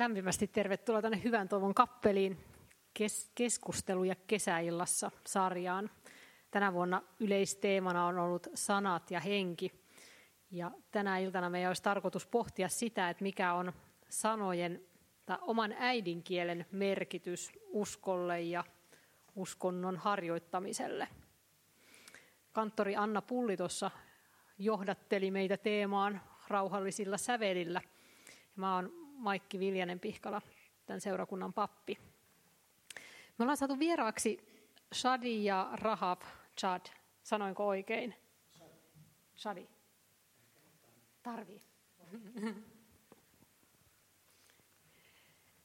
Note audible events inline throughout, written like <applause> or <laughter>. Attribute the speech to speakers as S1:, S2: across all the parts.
S1: Lämpimästi tervetuloa tänne Hyvän toivon kappeliin kes- keskusteluja kesäillassa sarjaan. Tänä vuonna yleisteemana on ollut sanat ja henki. Ja tänä iltana meidän olisi tarkoitus pohtia sitä, että mikä on sanojen tai oman äidinkielen merkitys uskolle ja uskonnon harjoittamiselle. Kanttori Anna Pulli tuossa johdatteli meitä teemaan rauhallisilla sävelillä. Mä oon Maikki Viljanen Pihkala, tämän seurakunnan pappi. Me ollaan saatu vieraaksi Shadi ja Rahab Chad. Sanoinko oikein? Shadi. Tarvii. <laughs>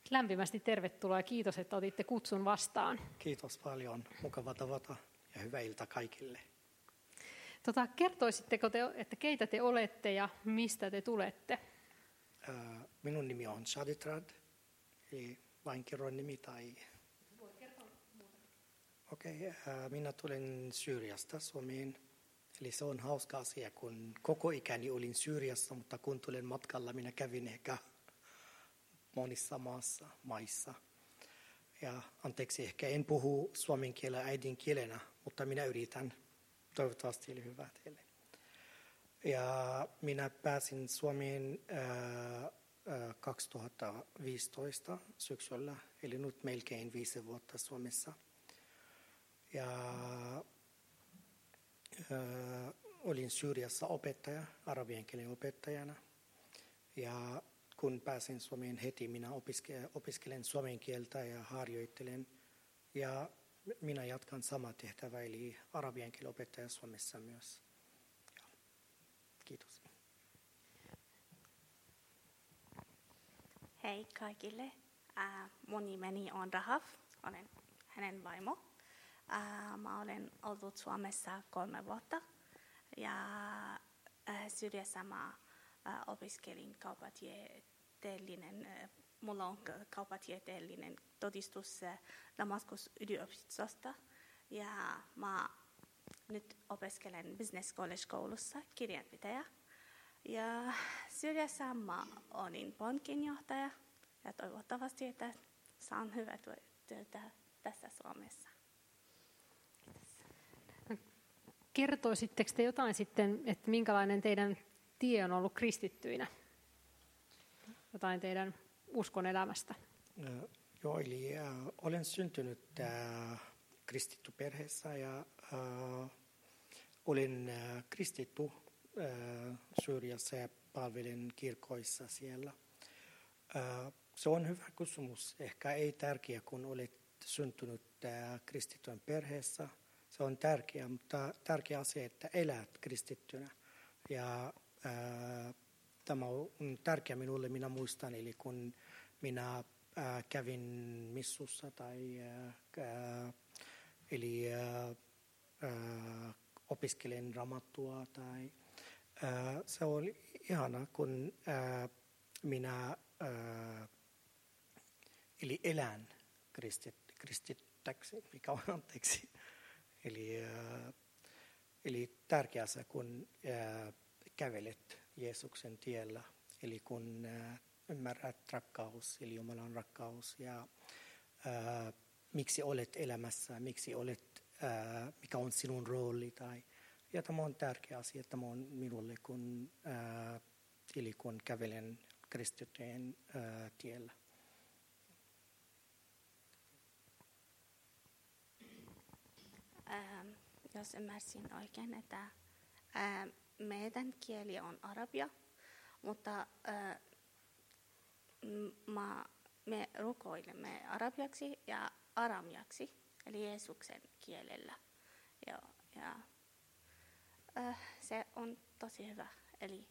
S1: Lämpimästi tervetuloa ja kiitos, että otitte kutsun vastaan.
S2: Kiitos paljon. Mukava tavata ja hyvää ilta kaikille.
S1: Tota, kertoisitteko te, että keitä te olette ja mistä te tulette?
S2: Minun nimi on Shaditrad, eli vain kerron nimi tai... Okei, okay, minä tulen Syyriasta Suomeen. Eli se on hauska asia, kun koko ikäni olin Syyriassa, mutta kun tulen matkalla, minä kävin ehkä monissa maassa, maissa. Ja anteeksi, ehkä en puhu suomen kielellä äidinkielenä, mutta minä yritän. Toivottavasti oli hyvä teille. Ja minä pääsin Suomeen äh, 2015 syksyllä, eli nyt melkein viisi vuotta Suomessa. Ja äh, olin Syyriassa opettaja, arabian kielen opettajana. Ja kun pääsin Suomeen heti, minä opiskelen, opiskelen suomen kieltä ja harjoittelen. Ja minä jatkan samaa tehtävää, eli arabian kielen opettaja Suomessa myös. Ja, kiitos.
S3: Hei kaikille. Uh, mun nimeni on Rahaf. Olen hänen vaimo. Uh, mä olen ollut Suomessa kolme vuotta. Ja uh, Syyriassa mä uh, opiskelin kaupatieteellinen, uh, mulla on kaupatieteellinen todistus uh, Damaskus yliopistosta. Ja mä nyt opiskelen Business College-koulussa kirjanpitäjä. Ja Syyriassa mä olin pankinjohtaja ja toivottavasti, että saan hyvät työtä tässä Suomessa.
S1: Kertoisitteko te jotain sitten, että minkälainen teidän tie on ollut kristittyinä? Jotain teidän uskon elämästä?
S2: Joo, eli äh, olen syntynyt äh, kristitty perheessä ja äh, olen äh, kristitty Syyriassa ja palvelen kirkoissa siellä. Se on hyvä kysymys. Ehkä ei tärkeä, kun olet syntynyt kristityn perheessä. Se on tärkeä, mutta tärkeä asia, että elät kristittynä. Ja äh, tämä on tärkeä minulle, minä muistan, eli kun minä äh, kävin missussa tai äh, eli äh, opiskelen ramattua tai se oli ihana, kun minä eli elän kristit, kristittäksi, mikä on anteeksi. Eli, eli tärkeää se, kun kävelet Jeesuksen tiellä, eli kun ymmärrät rakkaus, eli Jumalan rakkaus ja miksi olet elämässä, miksi olet, mikä on sinun rooli. Tai, ja tämä on tärkeä asia, tämä on minulle, kun, äh, eli kun kävelen kristittyjen äh, tiellä.
S3: Ähm, jos ymmärsin oikein, että äh, meidän kieli on arabia, mutta äh, ma, me rukoilemme arabiaksi ja aramiaksi, eli Jeesuksen kielellä. Ja, ja äh, se on tosi hyvä. Eli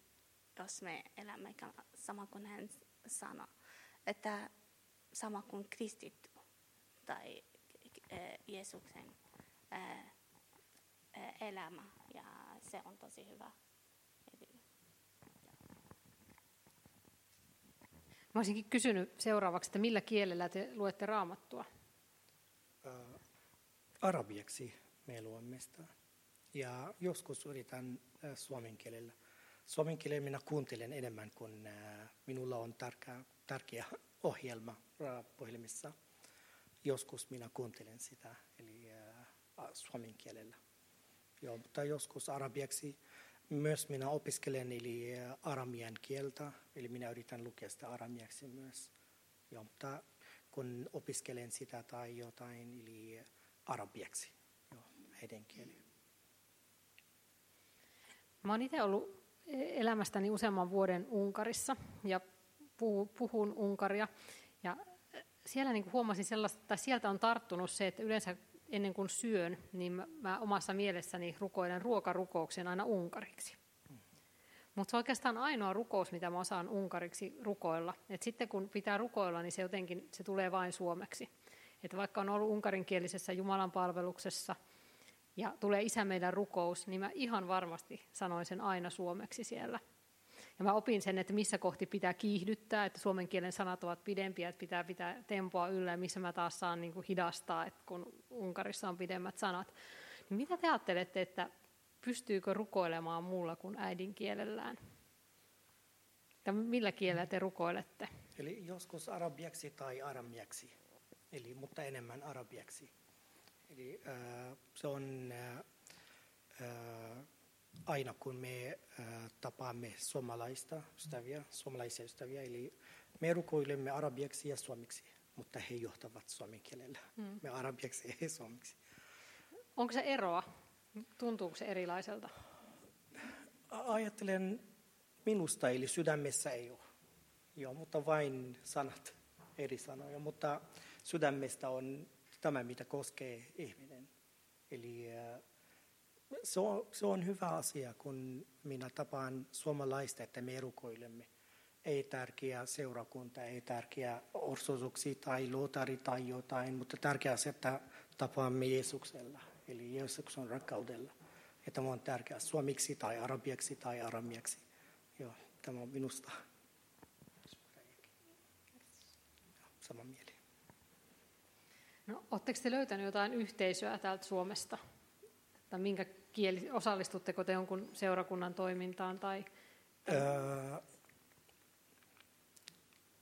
S3: jos me elämme sama kuin hän sanoi, että sama kuin kristitty tai äh, Jeesuksen äh, elämä ja se on tosi hyvä.
S1: Mä olisinkin kysynyt seuraavaksi, että millä kielellä te luette raamattua?
S2: Äh, arabiaksi me luemme sitä. Ja joskus yritän äh, suomen kielellä. Suomen kielellä minä kuuntelen enemmän, kun äh, minulla on tärkeä <laughs> ohjelma puhelimessa. Joskus minä kuuntelen sitä, eli äh, suomen kielellä. Joo, mutta joskus arabiaksi myös minä opiskelen eli aramian kieltä, eli minä yritän lukea sitä aramiaksi myös. Joo, mutta kun opiskelen sitä tai jotain, eli arabiaksi, joo, kieli.
S1: Mä oon itse ollut elämästäni useamman vuoden Unkarissa ja puhun Unkaria. Ja siellä niin huomasin sellaista, että sieltä on tarttunut se, että yleensä ennen kuin syön, niin mä omassa mielessäni rukoilen ruokarukouksen aina unkariksi. Mutta se on oikeastaan ainoa rukous, mitä mä osaan unkariksi rukoilla. Et sitten kun pitää rukoilla, niin se jotenkin se tulee vain suomeksi. Et vaikka on ollut unkarinkielisessä Jumalan palveluksessa ja tulee isä meidän rukous, niin mä ihan varmasti sanoin sen aina suomeksi siellä. Ja mä opin sen, että missä kohti pitää kiihdyttää, että suomen kielen sanat ovat pidempiä, että pitää pitää tempoa yllä, ja missä mä taas saan niin kuin hidastaa, että kun Unkarissa on pidemmät sanat. Niin mitä te ajattelette, että pystyykö rukoilemaan muulla kuin äidinkielellään? Tai millä kielellä te rukoilette?
S2: Eli joskus arabiaksi tai aramiaksi, eli, mutta enemmän arabiaksi. Eli äh, se on äh, äh, aina kun me äh, tapaamme suomalaista ystäviä, suomalaisia ystäviä, eli me rukoilemme arabiaksi ja suomeksi, mutta he johtavat suomen kielellä. Mm. Me arabiaksi ja he suomeksi.
S1: Onko se eroa? Tuntuuko se erilaiselta?
S2: Ajattelen minusta, eli sydämessä ei ole. Joo, mutta vain sanat, eri sanoja. Mutta sydämestä on tämä, mitä koskee ihminen. Eli äh, se on, se on hyvä asia, kun minä tapaan suomalaista, että me rukoilemme. Ei tärkeä seurakunta, ei tärkeä ortodoksi tai luotari tai jotain, mutta tärkeää se, että tapaamme Jeesuksella, eli Jeesuksen rakkaudella. Ja tämä on tärkeää suomiksi tai arabiaksi tai aramiaksi. Joo, tämä on minusta sama mieli.
S1: No, oletteko te löytänyt jotain yhteisöä täältä Suomesta? Tai minkä kieli, osallistutteko te jonkun seurakunnan toimintaan? Tai... Öö,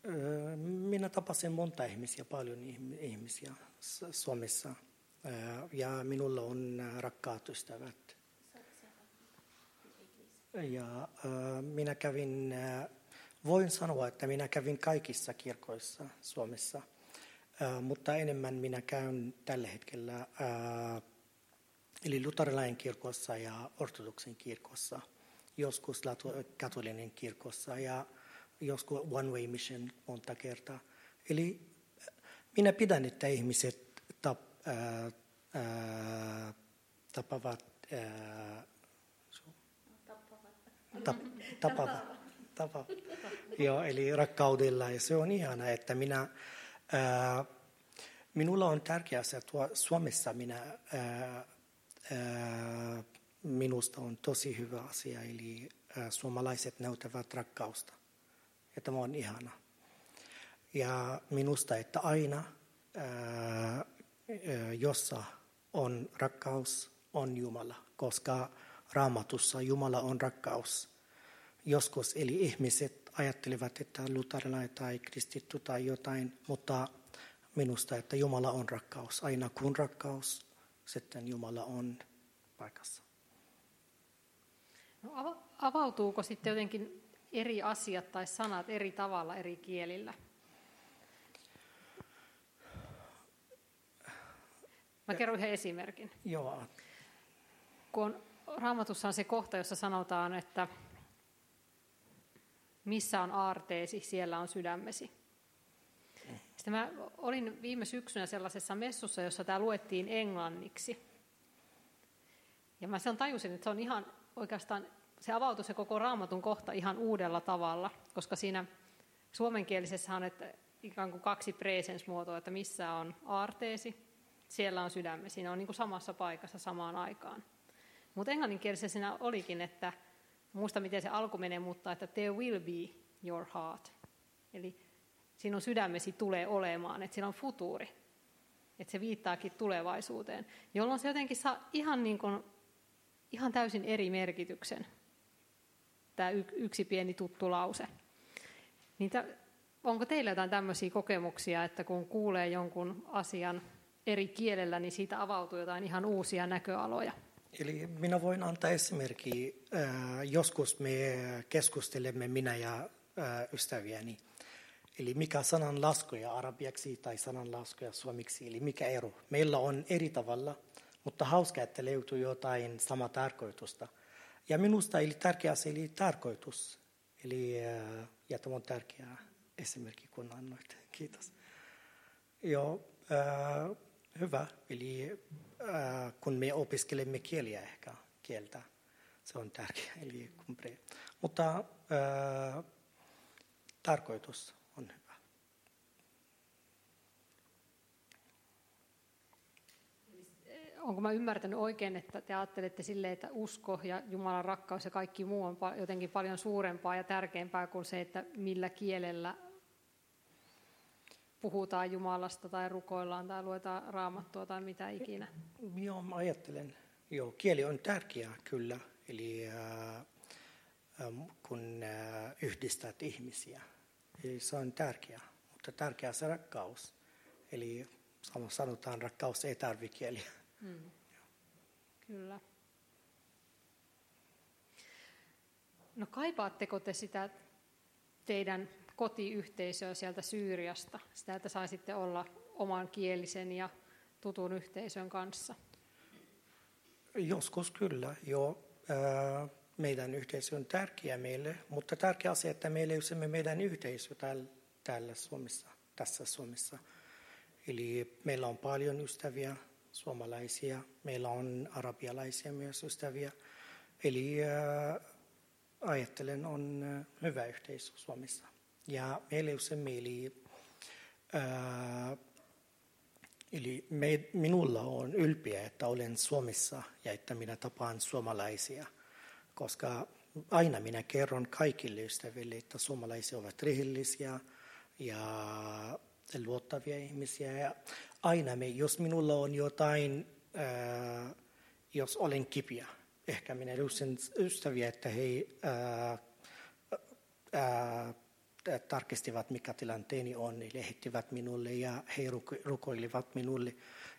S2: öö, minä tapasin monta ihmisiä, paljon ihmisiä Suomessa. Öö, ja minulla on rakkaat ystävät. Ja öö, minä kävin, voin sanoa, että minä kävin kaikissa kirkoissa Suomessa. Mutta enemmän minä käyn tällä hetkellä Eli luterilainen kirkossa ja ortodoksin kirkossa, joskus katolinen kirkossa ja joskus One Way Mission monta kertaa. Eli minä pidän, että ihmiset tap, ää, ää, tapavat, ää, tap, tapavat, tapavat. Joo, eli rakkaudella. Ja se on ihana, että minä, minulla on tärkeää se, että Suomessa minä ää, minusta on tosi hyvä asia, eli suomalaiset näyttävät rakkausta. Ja tämä on ihana. Ja minusta, että aina, jossa on rakkaus, on Jumala, koska raamatussa Jumala on rakkaus. Joskus eli ihmiset ajattelevat, että luterilainen tai kristitty tai jotain, mutta minusta, että Jumala on rakkaus. Aina kun rakkaus sitten Jumala on paikassa.
S1: No, avautuuko sitten jotenkin eri asiat tai sanat eri tavalla eri kielillä? Mä kerron yhden esimerkin.
S2: Joo.
S1: Kun on, raamatussa on se kohta, jossa sanotaan, että missä on aarteesi, siellä on sydämesi. Sitten mä olin viime syksynä sellaisessa messussa, jossa tämä luettiin englanniksi. Ja mä sen tajusin, että se on ihan oikeastaan, se avautui se koko raamatun kohta ihan uudella tavalla, koska siinä suomenkielisessä on että ikään kuin kaksi presensmuotoa, että missä on aarteesi, siellä on sydämme, siinä on niin kuin samassa paikassa samaan aikaan. Mutta englanninkielisessä siinä olikin, että muista miten se alku menee, mutta että there will be your heart. Eli sinun sydämesi tulee olemaan, että siinä on futuuri, että se viittaakin tulevaisuuteen, jolloin se jotenkin saa ihan, niin kuin, ihan täysin eri merkityksen, tämä yksi pieni tuttu lause. Niin onko teillä jotain tämmöisiä kokemuksia, että kun kuulee jonkun asian eri kielellä, niin siitä avautuu jotain ihan uusia näköaloja?
S2: Eli minä voin antaa esimerkki. Joskus me keskustelemme minä ja ystäviäni. Eli mikä sanan laskuja arabiaksi tai sanan laskuja suomiksi, eli mikä ero. Meillä on eri tavalla, mutta hauska, että löytyy jotain sama tarkoitusta. Ja minusta eli tärkeä asia eli tarkoitus. Eli, ja tämä on tärkeä esimerkki, kun annoit. Kiitos. Joo, äh, hyvä. Eli äh, kun me opiskelemme kieliä ehkä kieltä, se on tärkeää. Eli kumpre. Mutta äh, tarkoitus on hyvä.
S1: Onko mä ymmärtänyt oikein, että te ajattelette sille, että usko ja Jumalan rakkaus ja kaikki muu on jotenkin paljon suurempaa ja tärkeämpää kuin se, että millä kielellä puhutaan Jumalasta tai rukoillaan tai luetaan raamattua tai mitä ikinä?
S2: Joo, mä ajattelen. Joo, kieli on tärkeä kyllä. Eli äh, kun äh, yhdistät ihmisiä, eli se on tärkeä. Mutta tärkeä se rakkaus. Eli sanotaan, rakkaus ei tarvi kieliä. Mm.
S1: Kyllä. No kaipaatteko te sitä teidän kotiyhteisöä sieltä Syyriasta, sitä, että saisitte olla oman kielisen ja tutun yhteisön kanssa?
S2: Joskus kyllä, joo. Meidän yhteisö on tärkeä meille, mutta tärkeä asia, että me löysimme meidän yhteisö täällä Suomessa, tässä Suomessa. Eli meillä on paljon ystäviä, suomalaisia, meillä on arabialaisia myös ystäviä. Eli ajattelen, on hyvä yhteisö Suomessa. Ja se mieli, ää, eli me, minulla on ylpeä, että olen Suomessa ja että minä tapaan suomalaisia, koska aina minä kerron kaikille ystäville, että suomalaisia ovat rehellisiä ja luottavia ihmisiä. Ja aina me, jos minulla on jotain, ää, jos olen kipiä, ehkä minä löysin ystäviä, että he ää, ää, tarkistivat, mikä tilanteeni on, eli lähettivät minulle ja he rukoilivat minulle.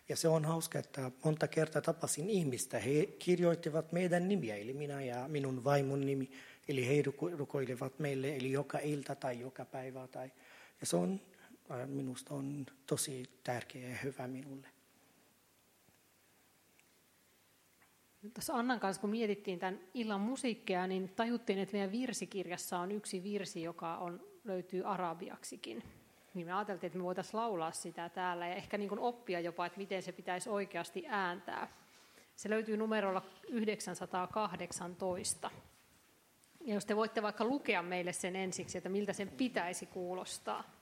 S2: Ja se on hauska, että monta kertaa tapasin ihmistä. He kirjoittivat meidän nimiä, eli minä ja minun vaimon nimi. Eli he rukoilivat meille, eli joka ilta tai joka päivä. Tai, ja se on, äh, minusta on tosi tärkeä ja hyvä minulle.
S1: Tuossa Annan kanssa, kun mietittiin tämän illan musiikkia, niin tajuttiin, että meidän virsikirjassa on yksi virsi, joka on löytyy arabiaksikin. Niin me ajateltiin, että me voitaisiin laulaa sitä täällä ja ehkä niin oppia jopa, että miten se pitäisi oikeasti ääntää. Se löytyy numerolla 918. Ja jos te voitte vaikka lukea meille sen ensiksi, että miltä sen pitäisi kuulostaa.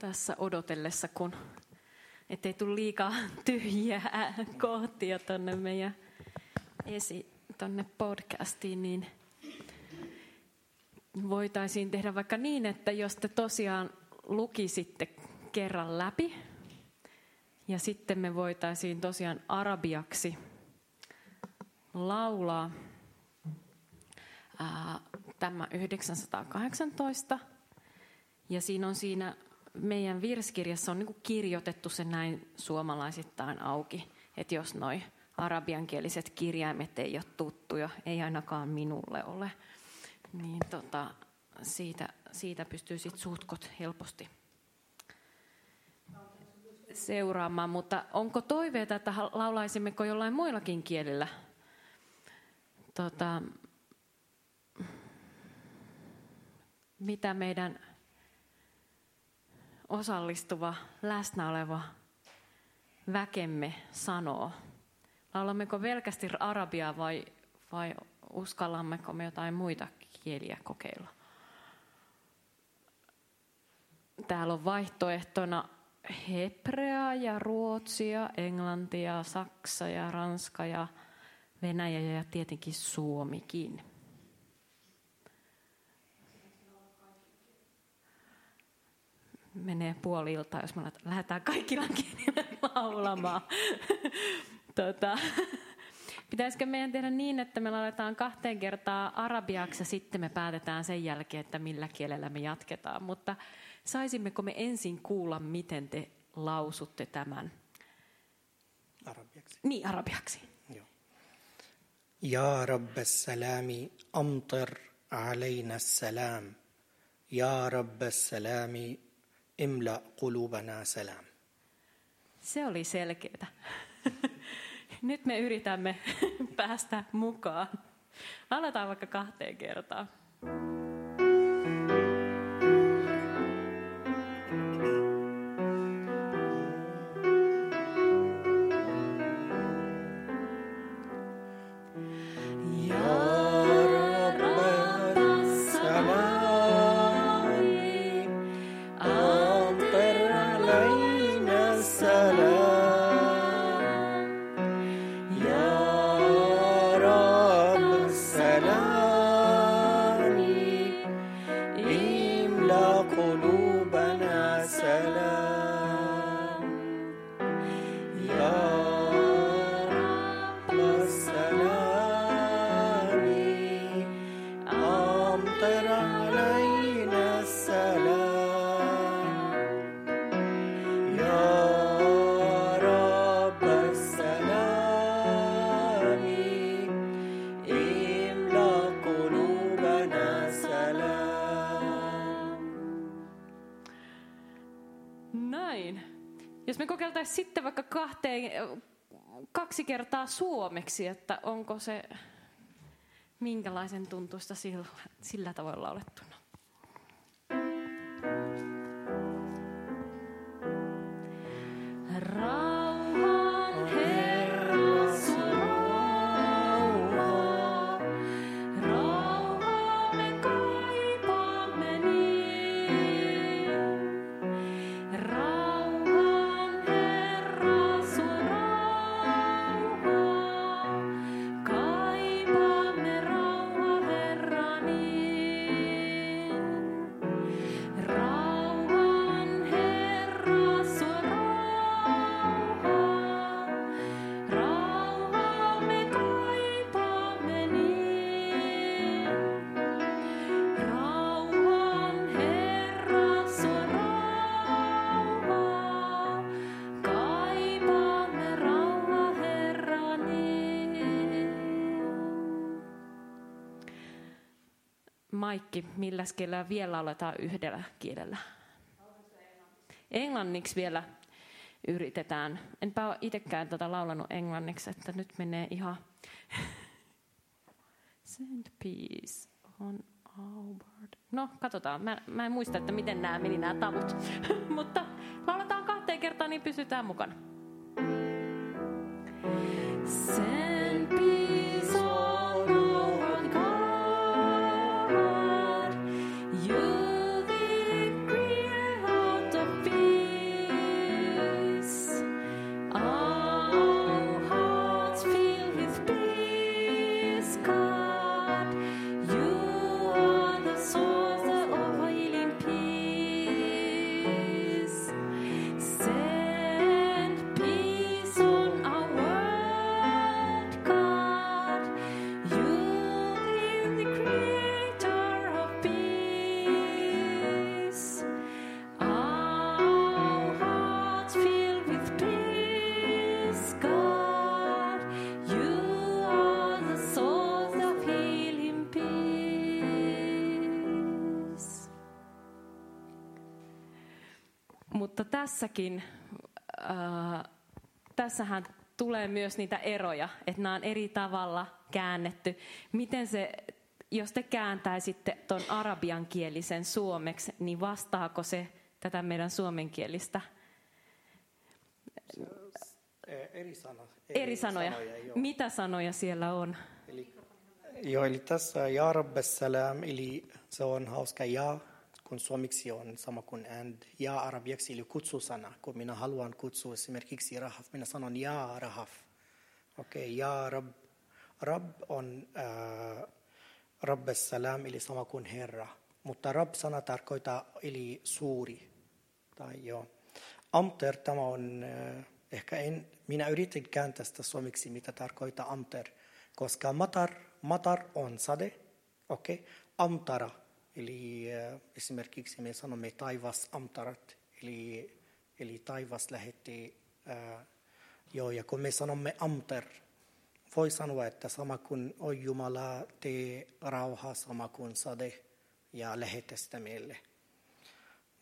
S4: Tässä odotellessa, kun ettei tule liikaa <laughs> tyhjiä kohtia tuonne meidän esi, tonne podcastiin, niin voitaisiin tehdä vaikka niin, että jos te tosiaan lukisitte kerran läpi, ja sitten me voitaisiin tosiaan arabiaksi laulaa ää, tämä 918, ja siinä on siinä meidän virskirjassa on niin kirjoitettu se näin suomalaisittain auki, että jos noi arabiankieliset kirjaimet ei ole tuttuja, ei ainakaan minulle ole, niin tota, siitä, siitä pystyy sitten suhtkot helposti seuraamaan. Mutta onko toiveita, että laulaisimmeko jollain muillakin kielillä? Tota, mitä meidän osallistuva, läsnä oleva väkemme sanoo? Laulammeko velkästi arabiaa vai, vai uskallammeko me jotain muita kieliä kokeilla? Täällä on vaihtoehtona hebrea ja ruotsia, englantia, saksa ja ranska ja Venäjä ja tietenkin Suomikin. Menee puoli iltaa, jos me lähdetään kaikki <laughs> laulamaan. <laughs> tota, <laughs> Pitäisikö meidän tehdä niin, että me laitetaan kahteen kertaa arabiaksi ja sitten me päätetään sen jälkeen, että millä kielellä me jatketaan. Mutta saisimmeko me ensin kuulla, miten te lausutte tämän?
S2: Arabiaksi.
S4: Niin, arabiaksi.
S2: Joo. Ja Rabbas salami amtir علينا السلام يا رب السلام imla kulubana salam.
S4: Se oli selkeää. <laughs> Nyt me yritämme <laughs> päästä mukaan. Aletaan vaikka kahteen kertaan. Kokeiltaisiin sitten vaikka kahteen, kaksi kertaa suomeksi, että onko se minkälaisen tuntuista sillä, sillä tavalla laulettuna. Maikki, millä kielellä vielä aletaan yhdellä kielellä? Englanniksi vielä yritetään. Enpä ole itsekään tätä laulanut englanniksi, että nyt menee ihan... Send peace on Albert. No, katsotaan. Mä, mä en muista, että miten nämä meni nämä tavut. <laughs> Mutta lauletaan kahteen kertaan, niin pysytään mukana. Send peace tässäkin, äh, tässähän tulee myös niitä eroja, että nämä on eri tavalla käännetty. Miten se, jos te kääntäisitte tuon arabiankielisen suomeksi, niin vastaako se tätä meidän suomenkielistä?
S2: Eri, sana,
S4: eri, eri sanoja. sanoja Mitä sanoja siellä on?
S2: Eli, joo, eli tässä ja salam, eli se on hauska ja kun suomeksi on sama kuin and. Ja arabiaksi eli kutsusana, kun minä haluan kutsua esimerkiksi rahaf, minä sanon ja rahaf. Okei, okay, ja rab. Rab on äh, Rabbes salam, eli sama kuin Herra. Mutta Rab-sana tarkoittaa eli suuri. Tai joo. Amter, tämä on, äh, ehkä en, minä yritin kääntää sitä suomeksi, mitä tarkoittaa amter. Koska matar, matar on sade, okei. Okay. Amtara, eli äh, esimerkiksi me sanomme taivas amtarat, eli, eli taivas lähetti, äh, joo, ja kun me sanomme amter, voi sanoa, että sama kuin on Jumala, tee rauha sama kuin sade ja lähetä sitä meille.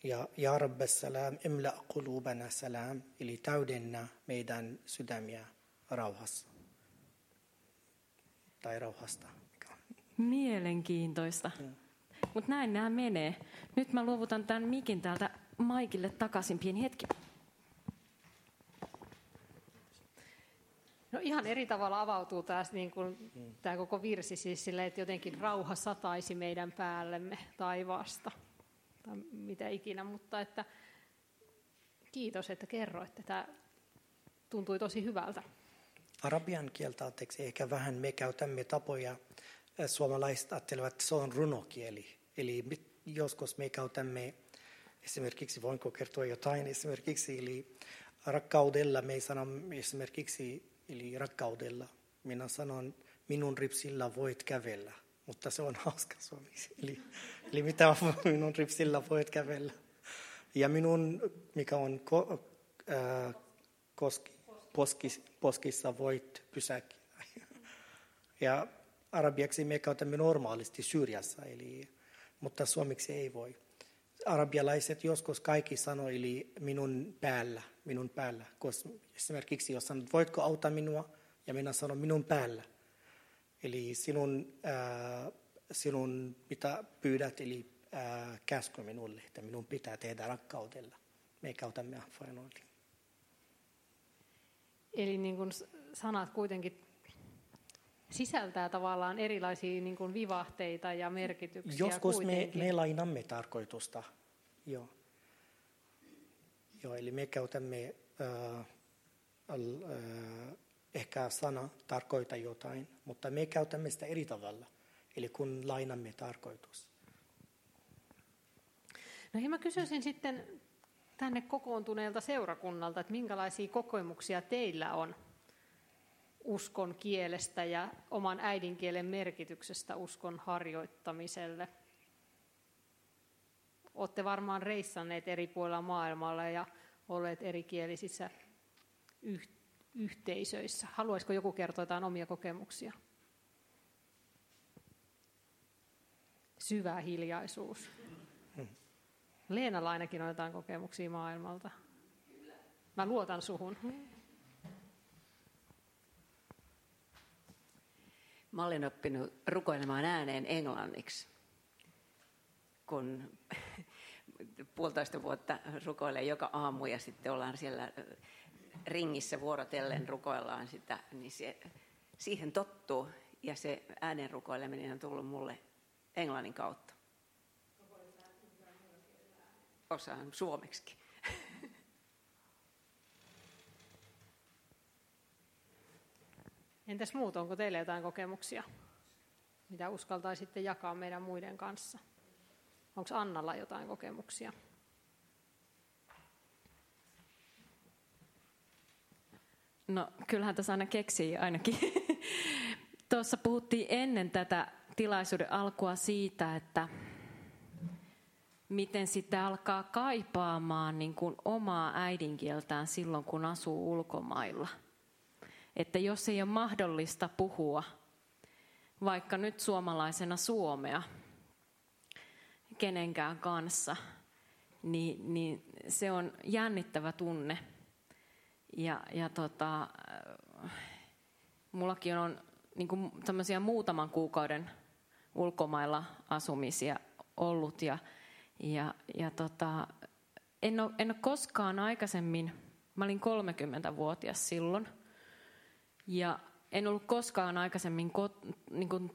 S2: Ja ja Rabbi salam, imla qulubana salam, eli täydennä meidän sydämiä rauhassa. Tai rauhasta.
S4: Mielenkiintoista. Mm. Mutta näin nämä menee. Nyt mä luovutan tämän mikin täältä Maikille takaisin pieni hetki.
S1: No ihan eri tavalla avautuu taas niin kuin, mm. tämä koko virsi siis sille, että jotenkin rauha sataisi meidän päällemme taivaasta tai mitä ikinä, mutta että kiitos, että kerroitte. Tämä tuntui tosi hyvältä.
S2: Arabian kieltä anteeksi, ehkä vähän me käytämme tapoja. Suomalaiset ajattelevat, että se on runokieli. Eli joskus me käytämme esimerkiksi, voinko kertoa jotain esimerkiksi, eli rakkaudella me sanomme esimerkiksi eli rakkaudella. Minä sanon, minun ripsillä voit kävellä, mutta se on <laughs> hauska suomeksi. Eli, eli mitä <laughs> minun ripsillä voit kävellä. Ja minun, mikä on ko, äh, koski, poskis, poskissa voit pysäkkiä. <laughs> Ja arabiaksi me käytämme normaalisti Syyriassa, eli, mutta suomeksi ei voi. Arabialaiset joskus kaikki sanoi, eli minun päällä, minun päällä. Koska esimerkiksi jos sanot, voitko auttaa minua, ja minä sanon minun päällä. Eli sinun, äh, sinun mitä pyydät, eli äh, käsky minulle, että minun pitää tehdä rakkaudella. Me käytämme affainointia.
S1: Eli niin kuin sanat kuitenkin sisältää tavallaan erilaisia niin kuin vivahteita ja merkityksiä.
S2: Joskus me, me lainamme tarkoitusta. Joo. Joo, eli me käytämme äh, äh, ehkä sana tarkoita jotain, mutta me käytämme sitä eri tavalla. Eli kun lainamme tarkoitus.
S1: No mä kysyisin sitten tänne kokoontuneelta seurakunnalta, että minkälaisia kokemuksia teillä on uskon kielestä ja oman äidinkielen merkityksestä uskon harjoittamiselle. Olette varmaan reissanneet eri puolilla maailmalla ja olleet erikielisissä yhteisöissä. Haluaisiko joku kertoa jotain omia kokemuksia? Syvä hiljaisuus. Leenalla ainakin on jotain kokemuksia maailmalta. Mä luotan suhun.
S5: Mä olen oppinut rukoilemaan ääneen englanniksi, kun <laughs> puolitoista vuotta rukoilee joka aamu ja sitten ollaan siellä ringissä vuorotellen rukoillaan sitä, niin se, siihen tottuu ja se äänen rukoileminen on tullut mulle englannin kautta. Osaan suomeksi. <laughs>
S1: Entäs muut, onko teille jotain kokemuksia, mitä uskaltaisitte jakaa meidän muiden kanssa? Onko Annalla jotain kokemuksia?
S4: No kyllähän tässä aina keksii ainakin. <laughs> Tuossa puhuttiin ennen tätä tilaisuuden alkua siitä, että miten sitä alkaa kaipaamaan niin kuin omaa äidinkieltään silloin, kun asuu ulkomailla – että jos ei ole mahdollista puhua vaikka nyt suomalaisena suomea kenenkään kanssa, niin, niin se on jännittävä tunne. Ja, ja tota, mullakin on niin kuin muutaman kuukauden ulkomailla asumisia ollut ja, ja, ja tota, en, ole, en ole koskaan aikaisemmin, mä olin 30-vuotias silloin – ja en ollut koskaan aikaisemmin kot, niin kuin,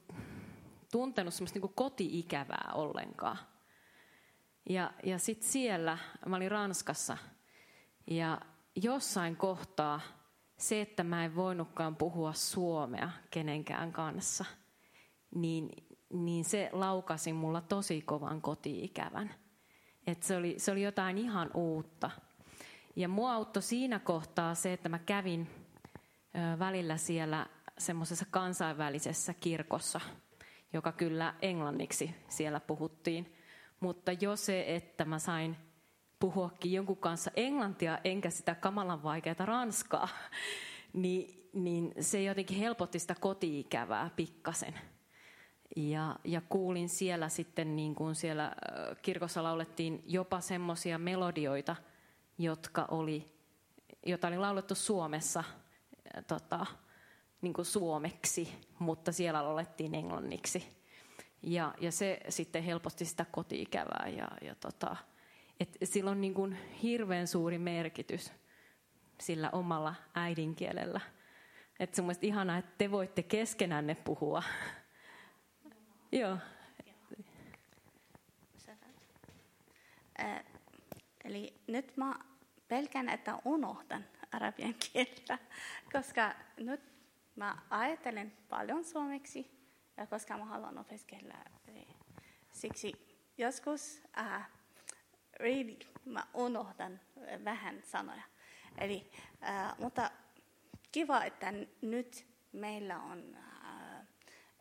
S4: tuntenut semmoista niin kuin koti-ikävää ollenkaan. Ja, ja sitten siellä, mä olin Ranskassa, ja jossain kohtaa se, että mä en voinutkaan puhua suomea kenenkään kanssa, niin, niin se laukasi mulla tosi kovan kotiikävän. Et se, oli, se oli jotain ihan uutta. Ja mua auttoi siinä kohtaa se, että mä kävin välillä siellä semmoisessa kansainvälisessä kirkossa, joka kyllä englanniksi siellä puhuttiin. Mutta jo se, että mä sain puhuakin jonkun kanssa englantia, enkä sitä kamalan vaikeaa ranskaa, <laughs> niin, niin se jotenkin helpotti sitä kotiikävää pikkasen. Ja, ja kuulin siellä sitten, niin kuin siellä kirkossa laulettiin jopa semmoisia melodioita, jotka oli, jota oli laulettu Suomessa tota, niin kuin suomeksi, mutta siellä laulettiin englanniksi. Ja, ja se sitten helposti sitä kotiikävää ja, ja tota, et sillä on niin kuin hirveän suuri merkitys sillä omalla äidinkielellä. Että on ihanaa, että te voitte keskenänne puhua. <laughs> Joo.
S3: Eli nyt mä pelkään, että unohtan arabian <laughs> kieltä, koska nyt mä ajattelen paljon suomeksi, ja koska mä haluan opiskella. Siksi joskus äh, really, mä unohdan vähän sanoja. Eli, äh, mutta kiva, että nyt meillä on äh,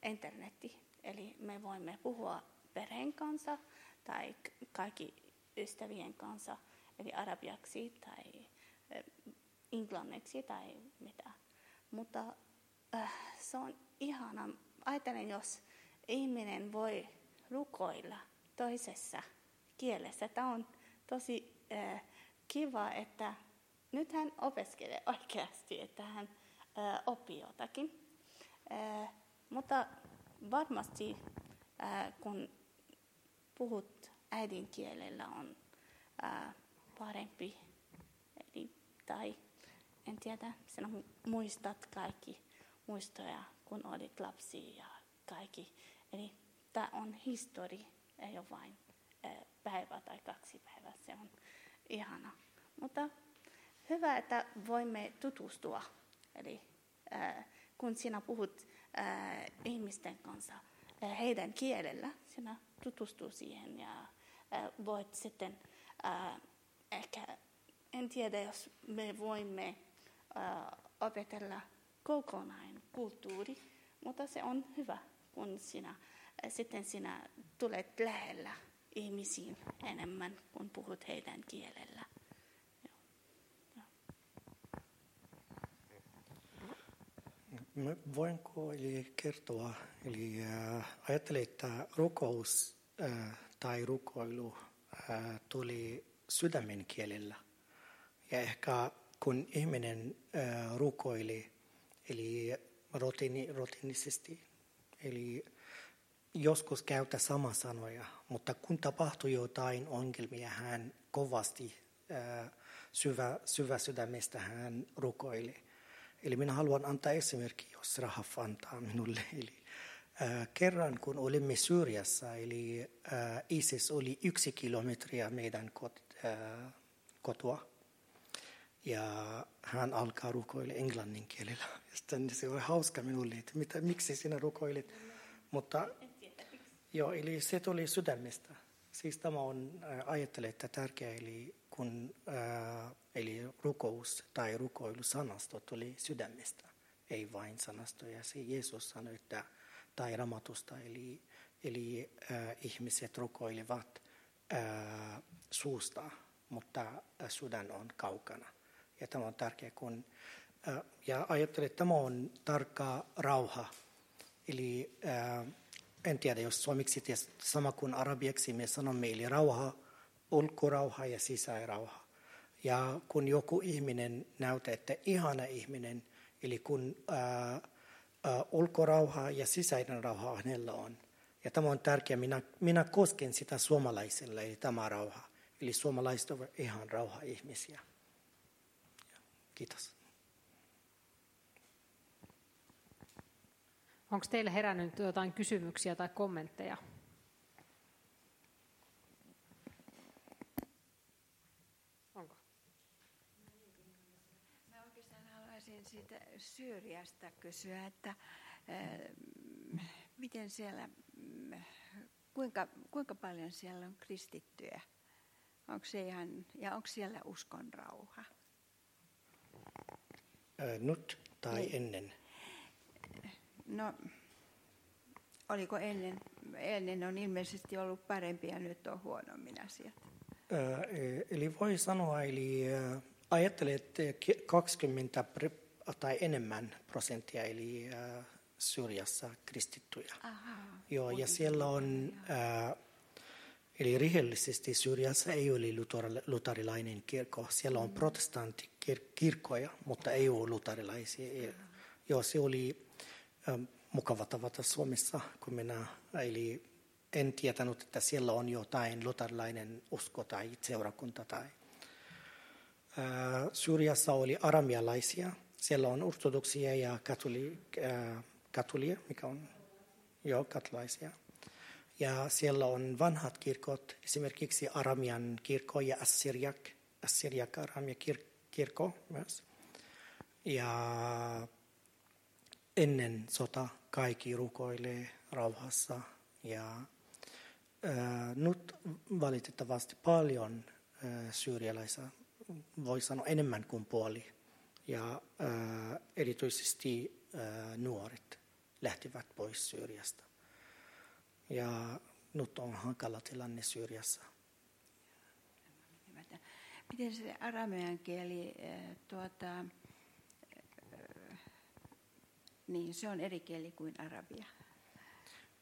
S3: internetti, eli me voimme puhua perheen kanssa tai kaikki ystävien kanssa, eli arabiaksi tai englanniksi tai mitä. Mutta äh, se on ihana. Ajattelen, jos ihminen voi rukoilla toisessa kielessä. Tämä on tosi äh, kiva, että nyt hän opiskelee <laughs> oikeasti, että hän äh, oppii jotakin. Äh, mutta varmasti äh, kun puhut äidinkielellä on äh, parempi. Eli, tai en tiedä, sinä muistat kaikki muistoja, kun olit lapsi ja kaikki. Eli tämä on histori, ei ole vain päivä tai kaksi päivää. Se on ihana. Mutta hyvä, että voimme tutustua. Eli äh, kun sinä puhut äh, ihmisten kanssa heidän kielellä, sinä tutustuu siihen ja voit sitten ehkä, en tiedä jos me voimme opetella kokonaan kulttuuri, mutta se on hyvä, kun sinä, äh, sitten sinä tulet lähellä ihmisiin enemmän, kun puhut heidän kielellä.
S2: Voinko eli kertoa, eli äh, ajattelin, että rukous äh, tai rukoilu äh, tuli sydämen kielellä. Ja ehkä kun ihminen äh, rukoili, eli rutiini, rutiinisesti, eli joskus käytä sama sanoja, mutta kun tapahtui jotain ongelmia, hän kovasti äh, syvä, syvä sydämestä hän rukoili. Eli minä haluan antaa esimerkki, jos Rahaf antaa minulle. <laughs> Eli, äh, kerran kun olimme Syyriassa, eli äh, ISIS oli yksi kilometriä meidän kot, äh, kotoa. Ja hän alkaa rukoilla englannin kielellä. <laughs> Ja sitten se oli hauska minulle, että mitä, miksi sinä rukoilit. Mutta Joo, eli se tuli sydämestä. Siis tämä on, äh, ajattelen, että tärkeä, eli kun ää, äh, eli rukous tai rukoilu sanasto tuli sydämestä, ei vain sanastoja. Se Jeesus sanoi, että, tai ramatusta, eli, eli ää, äh, ihmiset rukoilivat ää, suusta, mutta sydän on kaukana. Ja tämä on tärkeä, kun, ja ajattelen, että tämä on tarkka rauha. Eli en tiedä, jos suomiksi sama kuin arabiaksi me sanomme, eli rauha, ulkorauha ja sisäirauha. Ja kun joku ihminen näyttää, että ihana ihminen, eli kun ää, ulkorauha ja sisäinen rauha hänellä on. Ja tämä on tärkeää, minä, minä kosken sitä suomalaisella, eli tämä rauha. Eli suomalaiset ovat ihan rauha ihmisiä. Kiitos.
S1: Onko teille herännyt jotain kysymyksiä tai kommentteja?
S6: Onko? Mä oikeastaan haluaisin siitä Syyriasta kysyä, että äh, miten siellä, kuinka, kuinka paljon siellä on kristittyjä? Onko se ihan, ja onko siellä uskon rauha?
S2: Nyt tai
S6: Niin.
S2: ennen?
S6: No, oliko ennen, ennen on ilmeisesti ollut parempi ja nyt on huonommin asiat.
S2: Ö, Eli voi sanoa, eli ajattelet että ki- 20 pre- tai enemmän prosenttia, eli ö, Syyriassa kristittyjä.
S6: Aha.
S2: Joo, ja siellä on, ää, eli rehellisesti Syyriassa ei ole luter- luterilainen kirkko. Siellä on protestanttikirkkoja, mutta ei ole luterilaisia. Joo, se oli ä, mukava tavata Suomessa, kun minä, eli en tietänyt, että siellä on jotain luterilainen usko tai seurakunta. Tai. Ää, Syyriassa oli aramialaisia. Siellä on ortodoksia ja ää, katolia, mikä on Joo, katolaisia. Ja siellä on vanhat kirkot, esimerkiksi Aramian kirkko ja Assyriak, Assyriak Aramia kir- kirkko myös. Ja ennen sota kaikki rukoilee rauhassa. Ja ää, nyt valitettavasti paljon ää, syyrialaisia, voi sanoa enemmän kuin puoli. Ja ää, erityisesti ää, nuoret lähtivät pois Syyriasta. Ja nyt on hankala tilanne Syyriassa.
S6: Miten se aramean kieli, eh, tuota, eh, niin se on eri kieli kuin arabia.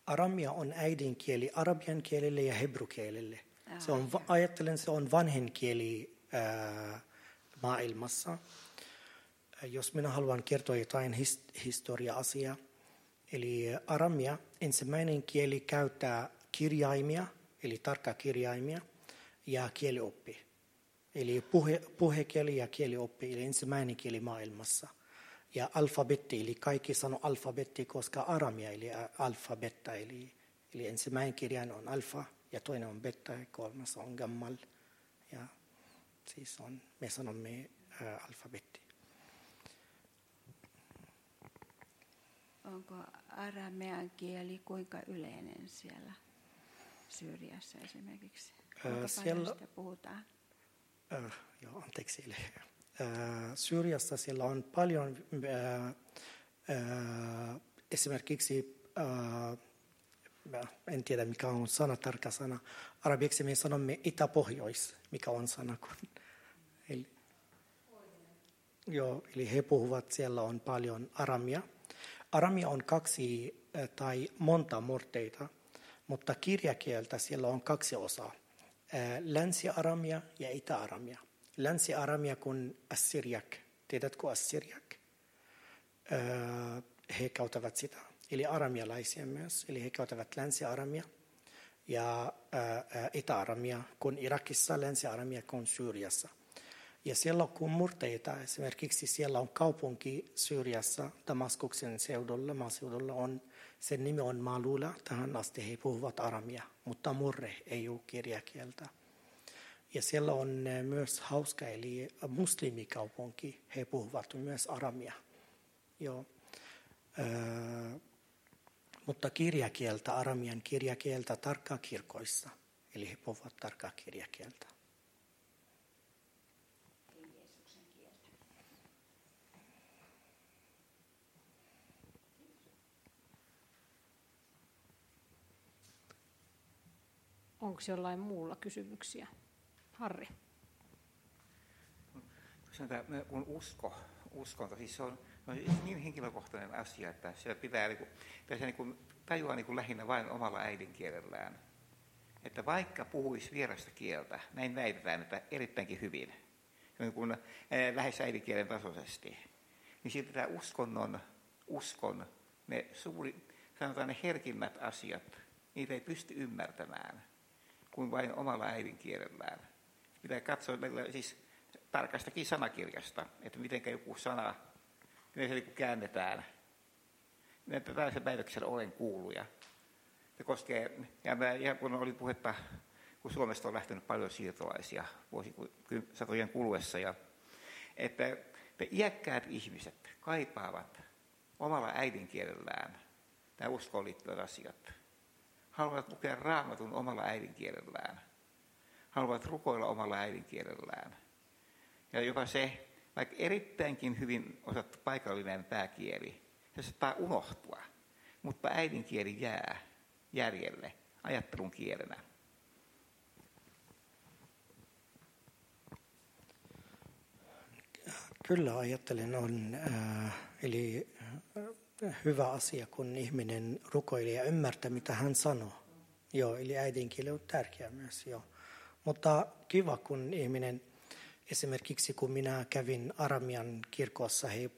S2: Aramia on äidinkieli arabian kielelle ja hebrukielelle. Se on, ajattelen, se on vanhin kieli ää, maailmassa. Ää, Jos minä haluan kertoa jotain his- historia-asiaa, eli aramia, ensimmäinen kieli käyttää kirjaimia, eli tarkka kirjaimia, ja kielioppi. Eli puhe, puhekieli ja kielioppi, eli ensimmäinen kieli maailmassa. Ja alfabetti, eli kaikki sanoo alfabetti, koska aramia, eli alfabetta, eli, eli ensimmäinen kirjain on alfa, ja toinen on beta, ja kolmas on gammal. Ja siis on, me sanomme ä, alfabetti.
S6: Onko aramean kieli kuinka yleinen siellä Syyriassa esimerkiksi?
S2: Ää,
S6: Kuinka
S2: siellä-
S6: paljon sitä puhutaan?
S2: Äh, joo, anteeksi. Äh, Syyriassa siellä on paljon äh, äh, esimerkiksi, äh, mä en tiedä mikä on sana, tarkka sana. Arabiksi me sanomme itä-pohjois, mikä on sana. Kun, eli, joo, eli he puhuvat, siellä on paljon aramia. Aramia on kaksi äh, tai monta murteita, mutta kirjakieltä siellä on kaksi osaa. Äh, Länsi-aramia ja itä-aramia. Länsi-aramia kun assyriak. Tiedätkö assyriak? Äh, He käyttävät sitä. Eli aramialaisia myös. Eli he käyttävät länsi-aramia ja itä-aramia kun Irakissa, länsi-aramia kun Syyriassa. Ja siellä on kun murteita, esimerkiksi siellä on kaupunki Syyriassa, Damaskuksen seudulla, maaseudulla on, sen nimi on Malula, tähän asti he puhuvat aramia, mutta murre ei ole kirjakieltä. Ja siellä on eh, myös hauska, eli muslimikaupunki, he puhuvat myös aramia. Joo. Öö, mutta kirjakieltä, aramian kirjakieltä tarkkaa kirkoissa, eli he puhuvat tarkkaa kirjakieltä.
S1: Onko jollain muulla kysymyksiä? Harri.
S7: Tämä kun usko, uskonto, siis se on, on niin henkilökohtainen asia, että se pitää niin kuin, tässä niin kuin, tajua niin kuin lähinnä vain omalla äidinkielellään. Että vaikka puhuisi vierasta kieltä, näin väitetään, että erittäinkin hyvin, niin kuin, eh, lähes äidinkielen tasoisesti, niin silti tämä uskonnon, uskon, ne suuri, sanotaan ne herkimmät asiat, niitä ei pysty ymmärtämään kuin vain omalla äidinkielellään. Pitää katsoa meillä siis tarkastakin sanakirjasta, että miten joku sana, miten se niin käännetään. Että tällaisen väitöksen olen kuullut. Ja se koskee, ja, mä, ja kun oli puhetta, kun Suomesta on lähtenyt paljon siirtolaisia vuosisatojen kuluessa, ja että että iäkkäät ihmiset kaipaavat omalla äidinkielellään nämä uskoon liittyvät asiat. Haluavat lukea raamatun omalla äidinkielellään. Haluavat rukoilla omalla äidinkielellään. Ja jopa se, vaikka erittäinkin hyvin osattu paikallinen pääkieli, se saattaa unohtua, mutta äidinkieli jää järjelle ajattelun kielenä.
S2: Kyllä ajattelen on, äh, eli äh, hyvä asia, kun ihminen rukoilee ja ymmärtää, mitä hän sanoo. Joo, eli äidinkieli on tärkeä myös, joo. Mutta kiva, kun ihminen, esimerkiksi kun minä kävin Aramian kirkossa, he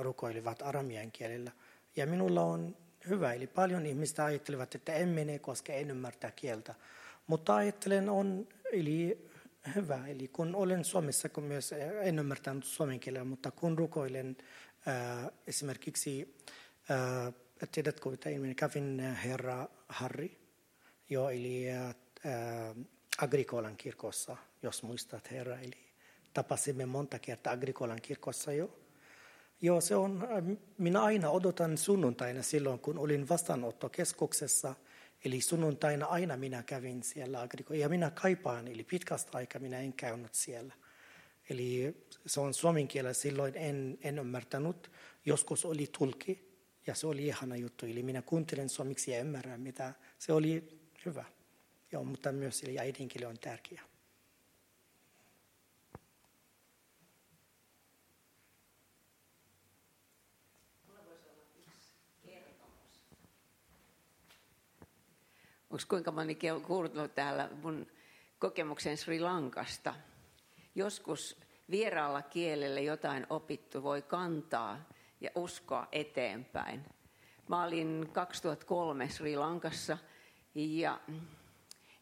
S2: rukoilivat aramian kielellä. Ja minulla on hyvä, eli paljon ihmistä ajattelevat, että en mene, koska en ymmärtää kieltä. Mutta ajattelen on, eli hyvä. Eli kun olen Suomessa, kun myös en ymmärtänyt suomen kielellä, mutta kun rukoilen äh, esimerkiksi, äh, tiedätkö, että ihminen kävin herra Harri, jo, eli äh, Agrikolan kirkossa, jos muistat herra, eli tapasimme monta kertaa Agrikolan kirkossa jo. Joo, se on, minä aina odotan sunnuntaina silloin, kun olin vastaanottokeskuksessa – Eli sunnuntaina aina minä kävin siellä ja minä kaipaan, eli pitkästä aikaa minä en käynyt siellä. Eli se on suomen kielellä silloin en, en ymmärtänyt. Joskus oli tulki ja se oli ihana juttu. Eli minä kuuntelen suomiksi ja ymmärrän mitä. Se oli hyvä. Joo, mutta myös eli äidinkieli on tärkeä.
S5: Onko kuinka moni kuullut täällä mun kokemuksen Sri Lankasta? Joskus vieraalla kielellä jotain opittu voi kantaa ja uskoa eteenpäin. Mä olin 2003 Sri Lankassa ja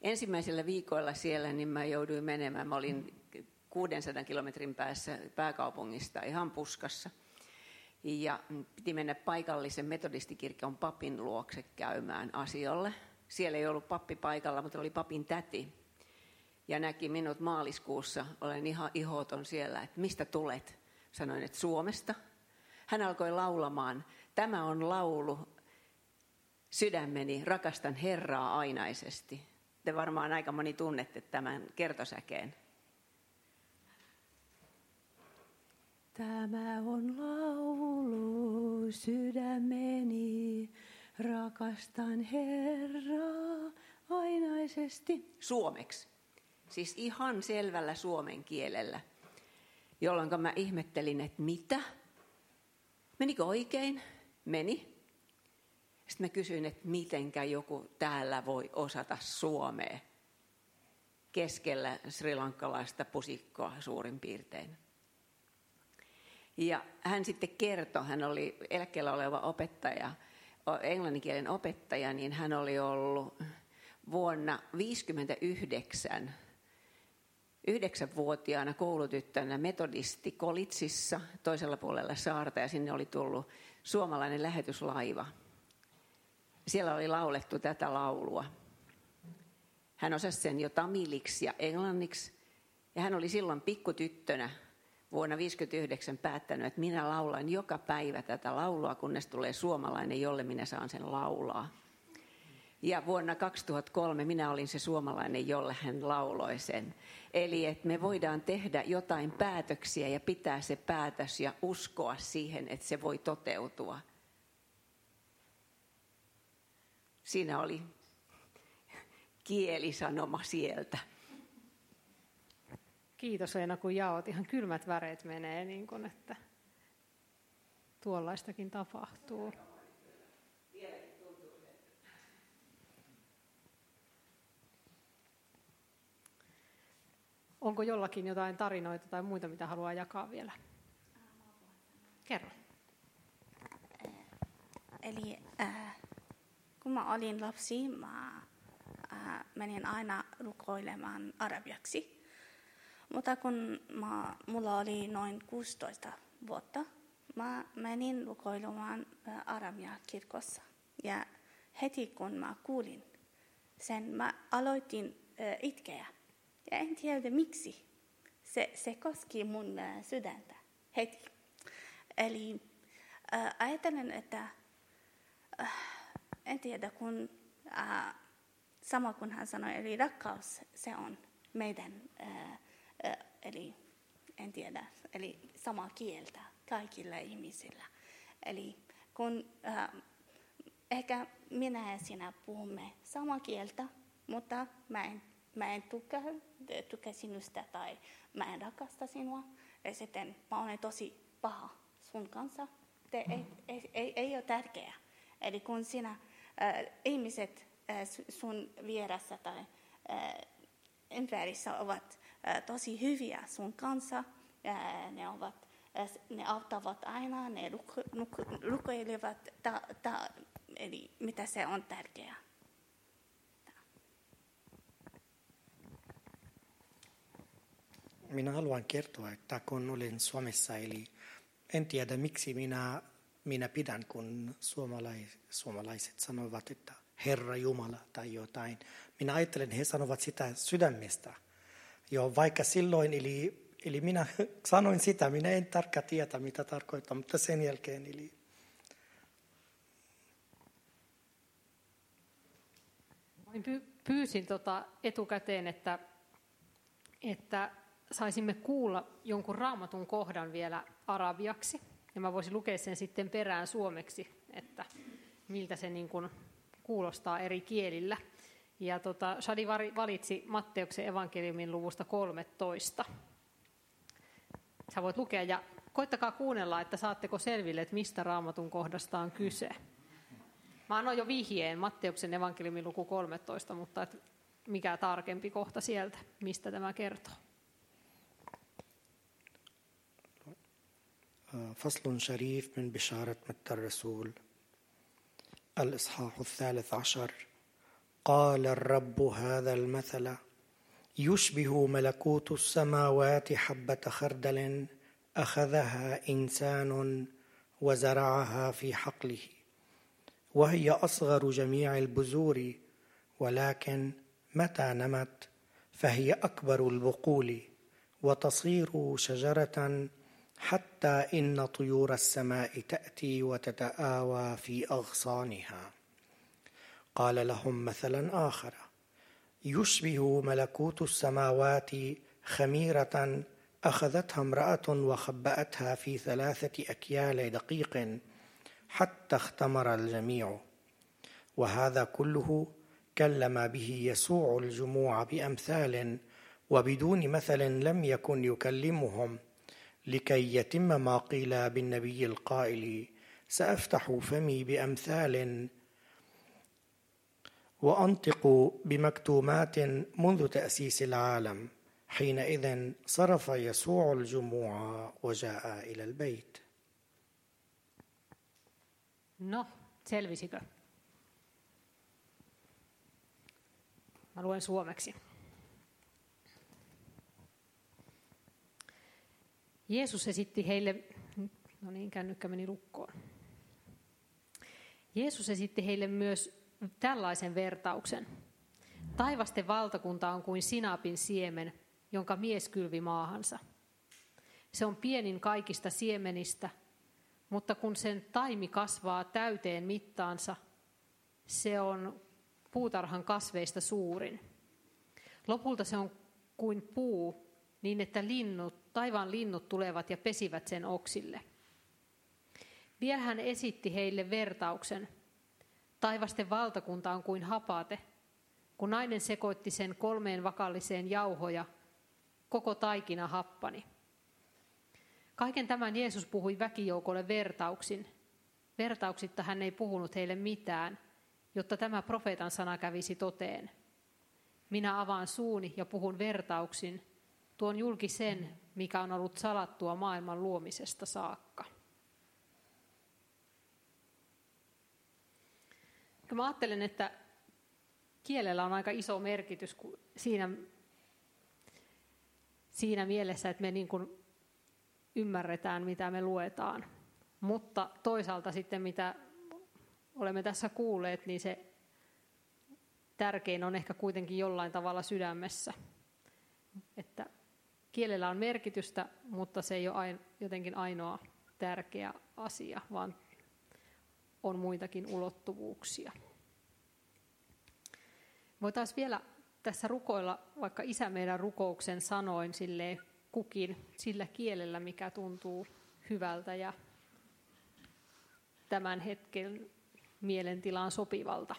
S5: ensimmäisellä viikoilla siellä niin mä jouduin menemään. Mä olin 600 kilometrin päässä pääkaupungista ihan puskassa. Ja piti mennä paikallisen metodistikirkon papin luokse käymään asiolle – siellä ei ollut pappi paikalla, mutta oli papin täti. Ja näki minut maaliskuussa, olen ihan ihoton siellä, että mistä tulet? Sanoin, että Suomesta. Hän alkoi laulamaan, tämä on laulu, sydämeni, rakastan Herraa ainaisesti. Te varmaan aika moni tunnette tämän kertosäkeen. Tämä on laulu sydämeni, rakastan Herraa ainaisesti suomeksi. Siis ihan selvällä suomen kielellä, jolloin mä ihmettelin, että mitä? Menikö oikein? Meni. Sitten mä kysyin, että mitenkä joku täällä voi osata suomea keskellä srilankkalaista pusikkoa suurin piirtein. Ja hän sitten kertoi, hän oli eläkkeellä oleva opettaja, englanninkielen opettaja, niin hän oli ollut vuonna 1959 yhdeksänvuotiaana koulutyttönä metodisti Kolitsissa toisella puolella saarta ja sinne oli tullut suomalainen lähetyslaiva. Siellä oli laulettu tätä laulua. Hän osasi sen jo tamiliksi ja englanniksi ja hän oli silloin pikkutyttönä vuonna 1959 päättänyt, että minä laulan joka päivä tätä laulua, kunnes tulee suomalainen, jolle minä saan sen laulaa. Ja vuonna 2003 minä olin se suomalainen, jolle hän lauloi sen. Eli että me voidaan tehdä jotain päätöksiä ja pitää se päätös ja uskoa siihen, että se voi toteutua. Siinä oli kielisanoma sieltä.
S1: Kiitos Eena, kun jaot. Ihan kylmät väreet menee, niin kun, että tuollaistakin tapahtuu. Onko jollakin jotain tarinoita tai muita, mitä haluaa jakaa vielä? Kerro.
S3: Eli äh, kun mä olin lapsi, mä äh, menin aina rukoilemaan arabiaksi. Mutta kun mä, mulla oli noin 16 vuotta, mä menin rukoilemaan Aramia kirkossa. Ja heti kun mä kuulin sen, mä aloitin itkeä. Ja en tiedä miksi. Se, se koski mun sydäntä. heti. Eli äh, ajattelen, että äh, en tiedä, kun äh, sama kuin hän sanoi, eli rakkaus, se on meidän, äh, äh, eli en tiedä, eli sama kieltä kaikilla ihmisillä. Eli kun äh, ehkä minä ja sinä puhumme samaa kieltä, mutta mä en, mä en tukea, tukea sinusta tai mä en rakasta sinua. Ja sitten mä olen tosi paha sun kanssa. Te, ei, ei, ei, ei ole tärkeää. Eli kun sinä äh, ihmiset äh, sun vieressä tai äh, ympärissä ovat äh, tosi hyviä sun kanssa, äh, ne ovat ne auttavat aina, ne rukoilevat, ta, ta, eli mitä se on tärkeää.
S2: Minä haluan kertoa, että kun olin Suomessa, eli en tiedä miksi minä, minä pidän, kun suomalais, suomalaiset sanovat, että Herra Jumala tai jotain. Minä ajattelen, he sanovat sitä sydämestä. Jo, vaikka silloin, eli, eli minä <laughs> sanoin sitä, minä en tarkka tiedä, mitä tarkoittaa, mutta sen jälkeen, eli
S1: pyysin tota etukäteen, että, että saisimme kuulla jonkun raamatun kohdan vielä arabiaksi. Ja mä voisin lukea sen sitten perään suomeksi, että miltä se niin kuin kuulostaa eri kielillä. Ja tota, Shadi valitsi Matteuksen evankeliumin luvusta 13. Sä voit lukea ja koittakaa kuunnella, että saatteko selville, että mistä raamatun kohdasta on kyse. Mä annoin jo vihjeen Matteuksen evankeliumin luku 13, mutta et mikä tarkempi kohta sieltä, mistä tämä kertoo.
S2: فصل شريف من بشارة متى الرسول. الإصحاح الثالث عشر. قال الرب هذا المثل يشبه ملكوت السماوات حبة خردل أخذها إنسان وزرعها في حقله وهي أصغر جميع البذور ولكن متى نمت فهي أكبر البقول وتصير شجرة حتى إن طيور السماء تأتي وتتآوى في أغصانها. قال لهم مثلا آخر يشبه ملكوت السماوات خميرة أخذتها امرأة وخبأتها في ثلاثة أكيال دقيق حتى اختمر الجميع. وهذا كله كلم به يسوع الجموع بأمثال وبدون مثل لم يكن يكلمهم. لكي يتم ما قيل بالنبي القائل سأفتح فمي بأمثال وأنطق بمكتومات منذ تأسيس العالم حينئذ صرف يسوع الجموع وجاء إلى البيت
S1: No, selvisikö? Mä luen suomeksi. Jeesus esitti heille, no niin, kännykkä meni lukkoon. Jeesus esitti heille myös tällaisen vertauksen. Taivasten valtakunta on kuin sinapin siemen, jonka mies kylvi maahansa. Se on pienin kaikista siemenistä – mutta kun sen taimi kasvaa täyteen mittaansa, se on puutarhan kasveista suurin. Lopulta se on kuin puu, niin että linnut, taivaan linnut tulevat ja pesivät sen oksille. Vielä hän esitti heille vertauksen. Taivasten valtakunta on kuin hapate. Kun nainen sekoitti sen kolmeen vakalliseen jauhoja, koko taikina happani. Kaiken tämän Jeesus puhui väkijoukolle vertauksin. Vertauksitta hän ei puhunut heille mitään, jotta tämä profeetan sana kävisi toteen. Minä avaan suuni ja puhun vertauksin, tuon julki sen, mikä on ollut salattua maailman luomisesta saakka. Mä ajattelen, että kielellä on aika iso merkitys siinä, siinä mielessä, että me niin kuin ymmärretään, mitä me luetaan. Mutta toisaalta sitten, mitä olemme tässä kuulleet, niin se tärkein on ehkä kuitenkin jollain tavalla sydämessä. Että kielellä on merkitystä, mutta se ei ole jotenkin ainoa tärkeä asia, vaan on muitakin ulottuvuuksia. Voitaisiin vielä tässä rukoilla vaikka isä meidän rukouksen sanoin sille kukin sillä kielellä, mikä tuntuu hyvältä ja tämän hetken mielentilaan sopivalta.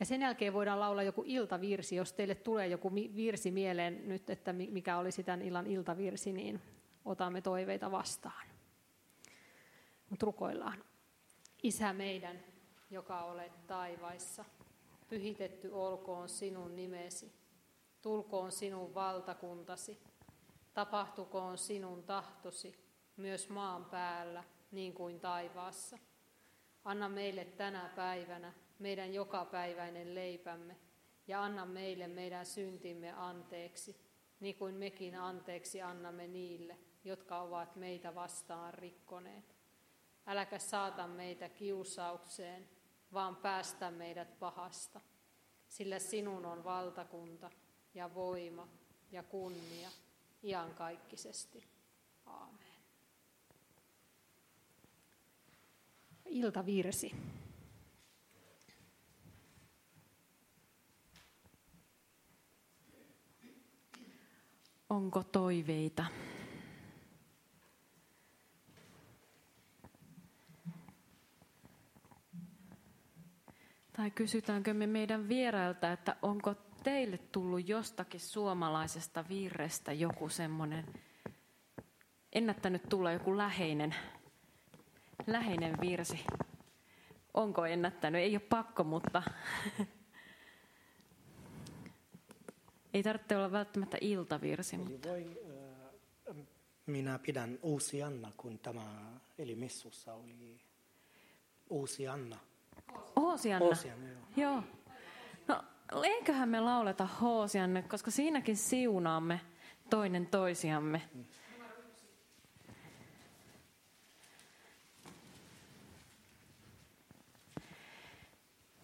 S1: Ja sen jälkeen voidaan laulaa joku iltavirsi, jos teille tulee joku virsi mieleen nyt, että mikä olisi tämän illan iltavirsi, niin otamme toiveita vastaan. Mutta rukoillaan. Isä meidän, joka olet taivaissa, pyhitetty olkoon sinun nimesi, tulkoon sinun valtakuntasi, tapahtukoon sinun tahtosi myös maan päällä niin kuin taivaassa. Anna meille tänä päivänä meidän jokapäiväinen leipämme ja anna meille meidän syntimme anteeksi, niin kuin mekin anteeksi annamme niille, jotka ovat meitä vastaan rikkoneet. Äläkä saata meitä kiusaukseen, vaan päästä meidät pahasta, sillä sinun on valtakunta ja voima ja kunnia iankaikkisesti. Aamen. Iltavirsi.
S4: Onko toiveita? Tai kysytäänkö me meidän vierailta, että onko teille tullut jostakin suomalaisesta virrestä joku semmoinen, ennättänyt tulla joku läheinen, läheinen virsi? Onko ennättänyt? Ei ole pakko, mutta <laughs> ei tarvitse olla välttämättä iltavirsi. Mutta... Voi,
S2: minä pidän Uusi Anna, kun tämä, eli messussa oli Uusi Anna.
S4: Hoosianna? Hoosianna, joo. joo. No, eiköhän me lauleta Hoosianne, koska siinäkin siunaamme toinen toisiamme.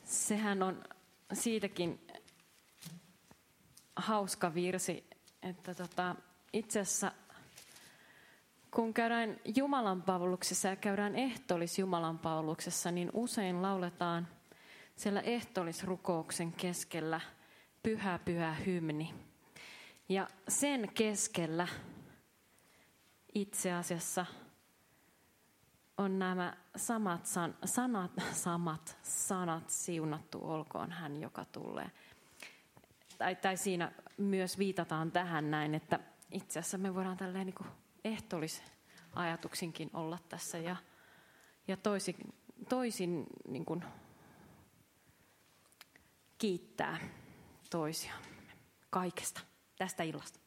S4: Sehän on siitäkin hauska virsi, että tota, itse asiassa kun käydään Jumalan ja käydään ehtolis Jumalan niin usein lauletaan siellä ehtolisrukouksen keskellä pyhä pyhä hymni. Ja sen keskellä itse asiassa on nämä samat san, sanat, samat sanat siunattu olkoon hän, joka tulee. Tai, tai siinä myös viitataan tähän näin, että itse asiassa me voidaan tälleen niin kuin ehtoolisajatuksinkin olla tässä ja, ja toisin, toisin niin kuin kiittää toisiamme kaikesta tästä illasta.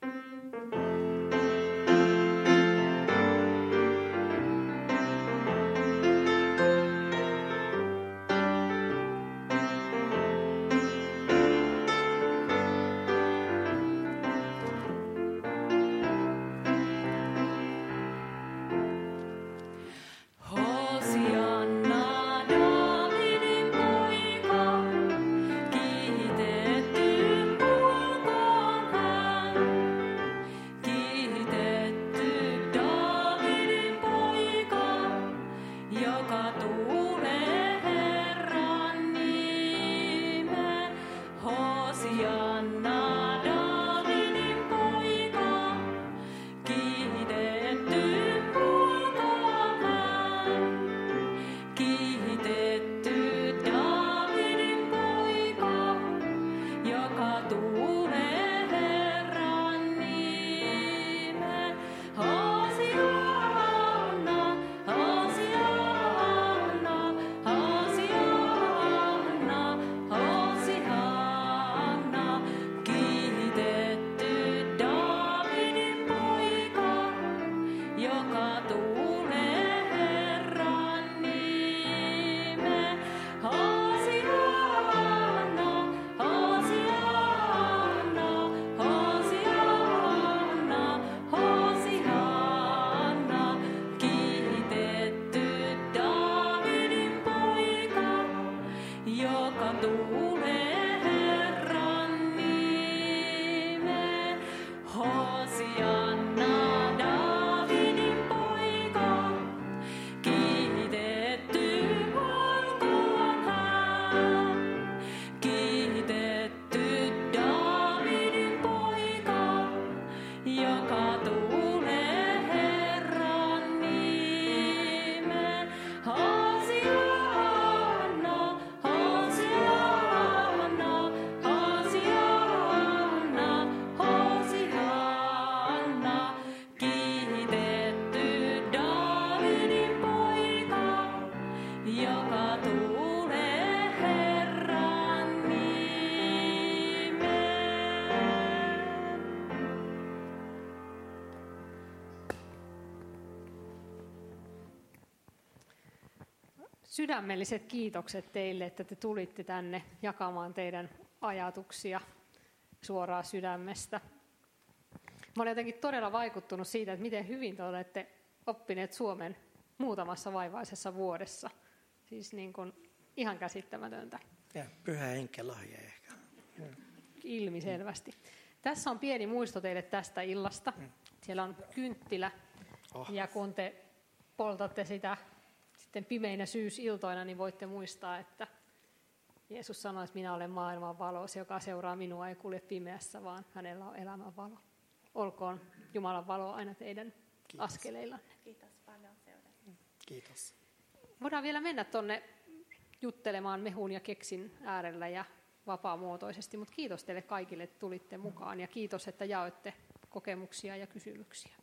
S4: thank you
S1: sydämelliset kiitokset teille, että te tulitte tänne jakamaan teidän ajatuksia suoraan sydämestä. Mä olen jotenkin todella vaikuttunut siitä, että miten hyvin te olette oppineet Suomen muutamassa vaivaisessa vuodessa. Siis niin kuin ihan käsittämätöntä.
S2: Ja pyhä henken lahja ehkä.
S1: Ilmiselvästi. Tässä on pieni muisto teille tästä illasta. Siellä on kynttilä.
S2: Oh.
S1: Ja kun te poltatte sitä sitten pimeinä syysiltoina, niin voitte muistaa, että Jeesus sanoi, että minä olen maailman valo. Se, joka seuraa minua, ei kulje pimeässä, vaan hänellä on elämän valo. Olkoon Jumalan valo aina teidän
S2: Kiitos.
S1: askeleillanne.
S3: Kiitos paljon seurasta.
S2: Kiitos.
S1: Voidaan vielä mennä tuonne juttelemaan mehun ja keksin äärellä ja vapaamuotoisesti, mutta kiitos teille kaikille, että tulitte mukaan ja kiitos, että jaoitte kokemuksia ja kysymyksiä.